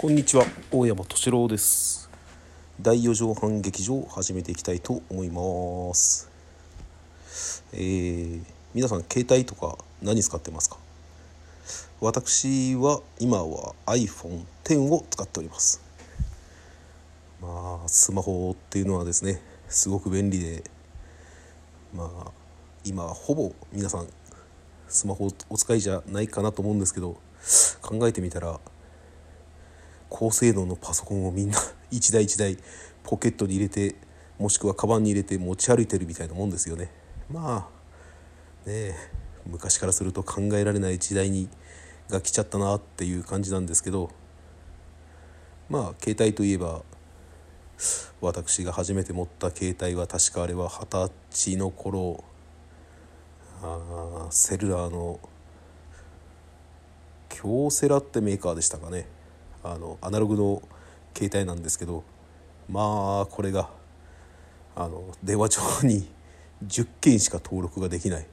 こんにちは大山敏郎です。第4畳半劇場を始めていきたいと思います。えー、皆さん携帯とか何使ってますか？私は今は iPhone10 を使っております。まあスマホっていうのはですねすごく便利でまあ今ほぼ皆さんスマホお使いじゃないかなと思うんですけど考えてみたら高性能のパソコンをみんな 一台一台ポケットに入れてもしくはカバンに入れて持ち歩いてるみたいなもんですよね。まあねえ昔からすると考えられない時代にが来ちゃったなっていう感じなんですけどまあ携帯といえば私が初めて持った携帯は確かあれは二十歳の頃あセルラーの京セラってメーカーでしたかね。あのアナログの携帯なんですけどまあこれがあの電話帳に 10件しか登録ができない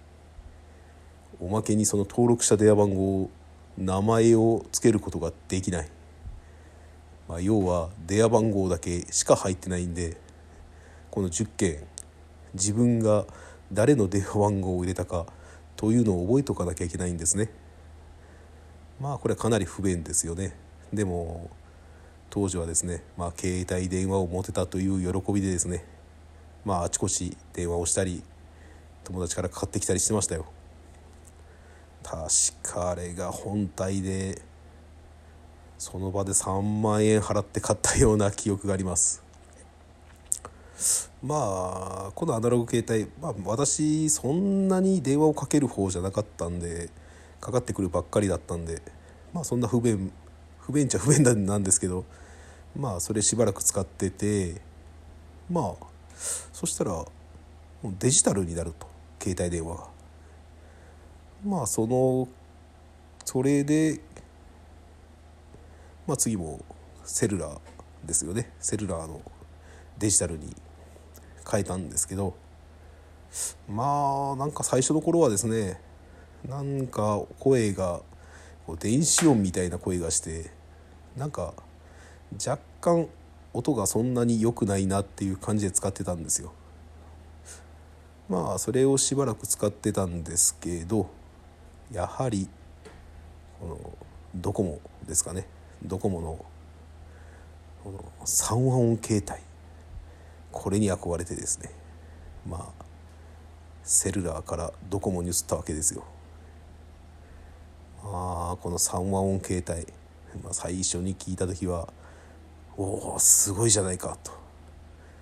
おまけにその登録した電話番号名前を付けることができない、まあ、要は電話番号だけしか入ってないんでこの10件自分が誰の電話番号を入れたかというのを覚えておかなきゃいけないんですね。まあこれはかなり不便ですよね。でも当時はですね、まあ、携帯電話を持てたという喜びでですね、まあ、あちこち電話をしたり友達からかかってきたりしてましたよ。確かあれが本体でその場で3万円払って買ったような記憶があります。まあこのアナログ携帯、まあ、私そんなに電話をかける方じゃなかったんでかかってくるばっかりだったんでまあそんな不便不便っちゃ不便なんですけどまあそれしばらく使っててまあそしたらもうデジタルになると携帯電話が。まあそのそれでまあ次もセルラーですよねセルラーのデジタルに変えたんですけどまあなんか最初の頃はですねなんか声が電子音みたいな声がしてなんか若干音がそんなに良くないなっていう感じで使ってたんですよ。まあそれをしばらく使ってたんですけどやはりこのドコモですかねドコモのこの3和音携帯これに憧れてですねまあセルラーからドコモに移ったわけですよ。まあこの3和音携帯、まあ、最初に聞いた時はおおすごいじゃないかと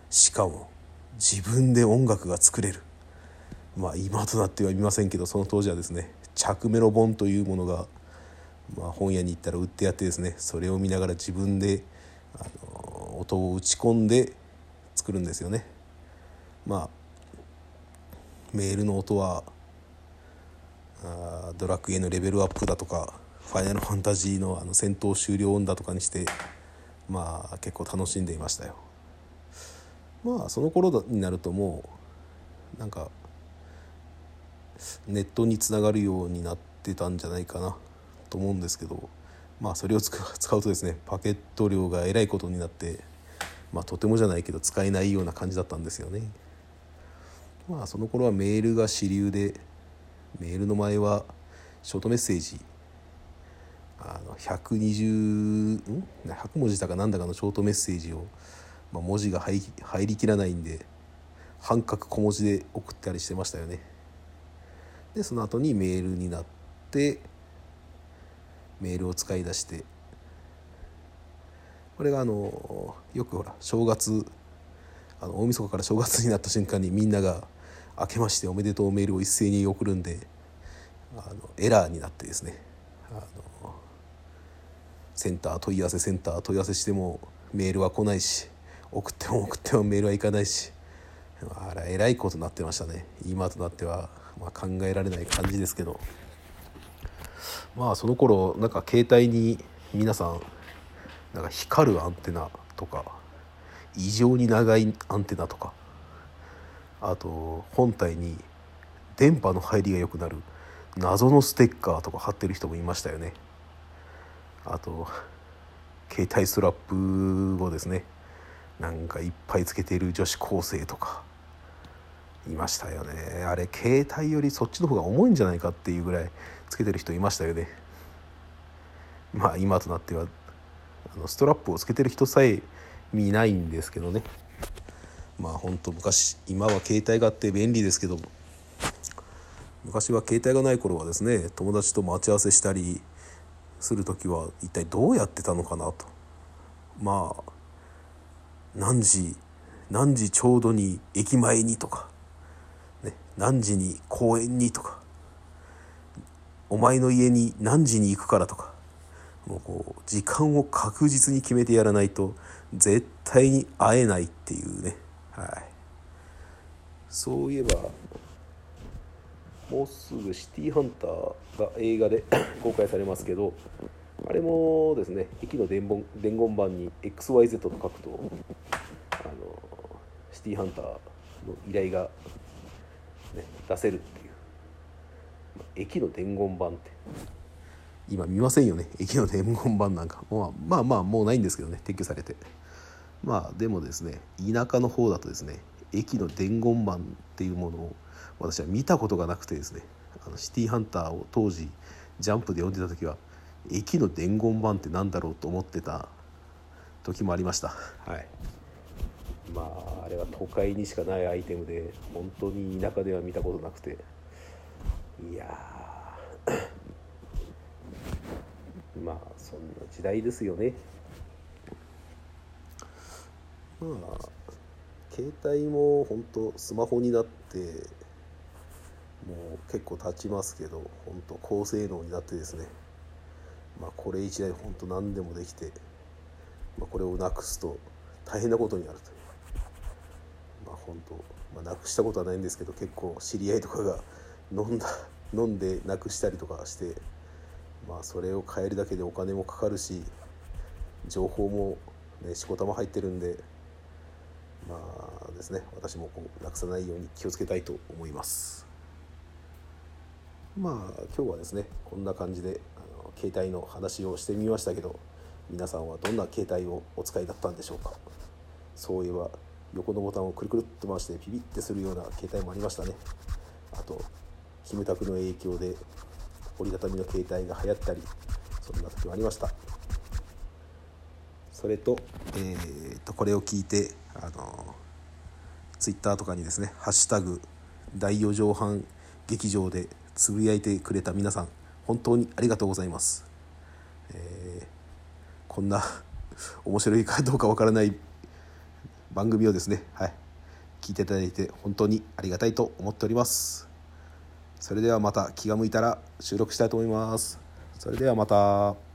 しかも自分で音楽が作れるまあ今となっては見ませんけどその当時はですね着メロ本というものが、まあ、本屋に行ったら売ってやってですねそれを見ながら自分であの音を打ち込んで作るんですよね。まあメールの音はあドラクエのレベルアップだとかファイナルファンタジーのあの戦闘終了音だとかにしてまあ結構楽しんでいましたよ。まあその頃になるともうなんかネットにつながるようになってたんじゃないかなと思うんですけどまあそれを 使うとですねパケット量がえらいことになってまあとてもじゃないけど使えないような感じだったんですよね。まあその頃はメールが主流でメールの前はショートメッセージあの120ん？100文字だかなんだかのショートメッセージを、まあ、文字が入りきらないんで半角小文字で送ったりしてましたよね。でその後にメールになってメールを使い出してこれがあのよくほら正月あの大晦日から正月になった瞬間にみんなが「明けましておめでとう」メールを一斉に送るんであのエラーになってですねあのセンター問い合わせセンター問い合わせしてもメールは来ないし送っても送ってもメールはいかないしあらえらいことになってましたね。今となっては、まあ、考えられない感じですけど。まあその頃なんか携帯に皆さんなんか光るアンテナとか異常に長いアンテナとかあと本体に電波の入りが良くなる謎のステッカーとか貼ってる人もいましたよね。あと携帯ストラップをですねなんかいっぱいつけてる女子高生とかいましたよね。あれ携帯よりそっちの方が重いんじゃないかっていうぐらいつけてる人いましたよね。まあ今となってはあのストラップをつけてる人さえ見ないんですけどね。まあ本当昔今は携帯があって便利ですけど昔は携帯がない頃はですね友達と待ち合わせしたりする時は一体どうやってたのかなと。まあ何時何時ちょうどに駅前にとか、ね、何時に公園にとかお前の家に何時に行くからとかもうこう時間を確実に決めてやらないと絶対に会えないっていうね、はい、そういえばもうすぐ「シティーハンター」が映画で 公開されますけどあれもですね駅の伝言伝言板に XYZ と書くとあのシティーハンターの依頼が、ね、出せるっていう。駅の伝言板って。今見ませんよね。駅の伝言板なんか。まあまあまあもうないんですけどね。撤去されて。まあでもですね田舎の方だとですね駅の伝言板っていうものを私は見たことがなくてですねあのシティーハンターを当時ジャンプで読んでた時は駅の伝言板って何だろうと思ってた時もありました。はい。まああれは都会にしかないアイテムで本当に田舎では見たことなくて。いや まあそんな時代ですよね。まあ携帯も本当スマホになってもう結構経ちますけど本当高性能になってですね。まあこれ一台本当何でもできて、まあ、これをなくすと大変なことになるという。まあ本当、まあ、なくしたことはないんですけど結構知り合いとかが飲んだ 飲んでなくしたりとかしてまあそれを変えるだけでお金もかかるし情報もねしこたま入ってるんでまあですね私もこうなくさないように気をつけたいと思います。まあ今日はですねこんな感じであの携帯の話をしてみましたけど皆さんはどんな携帯をお使いだったんでしょうか。そういえば横のボタンをくるくるっと回してピピッてするような携帯もありましたね。あとキムタクの影響で折りたたみの携帯が流行ったりそんな時もありました。それと,、えー、とこれを聞いてあのツイッターとかにですね「ハッシュタグ大四畳半劇場」でつぶやいてくれた皆さん本当にありがとうございます、えー、こんな面白いかどうかわからない番組をですねはい聞いていただいて本当にありがたいと思っております。それではまた気が向いたら収録したいと思います。それではまた。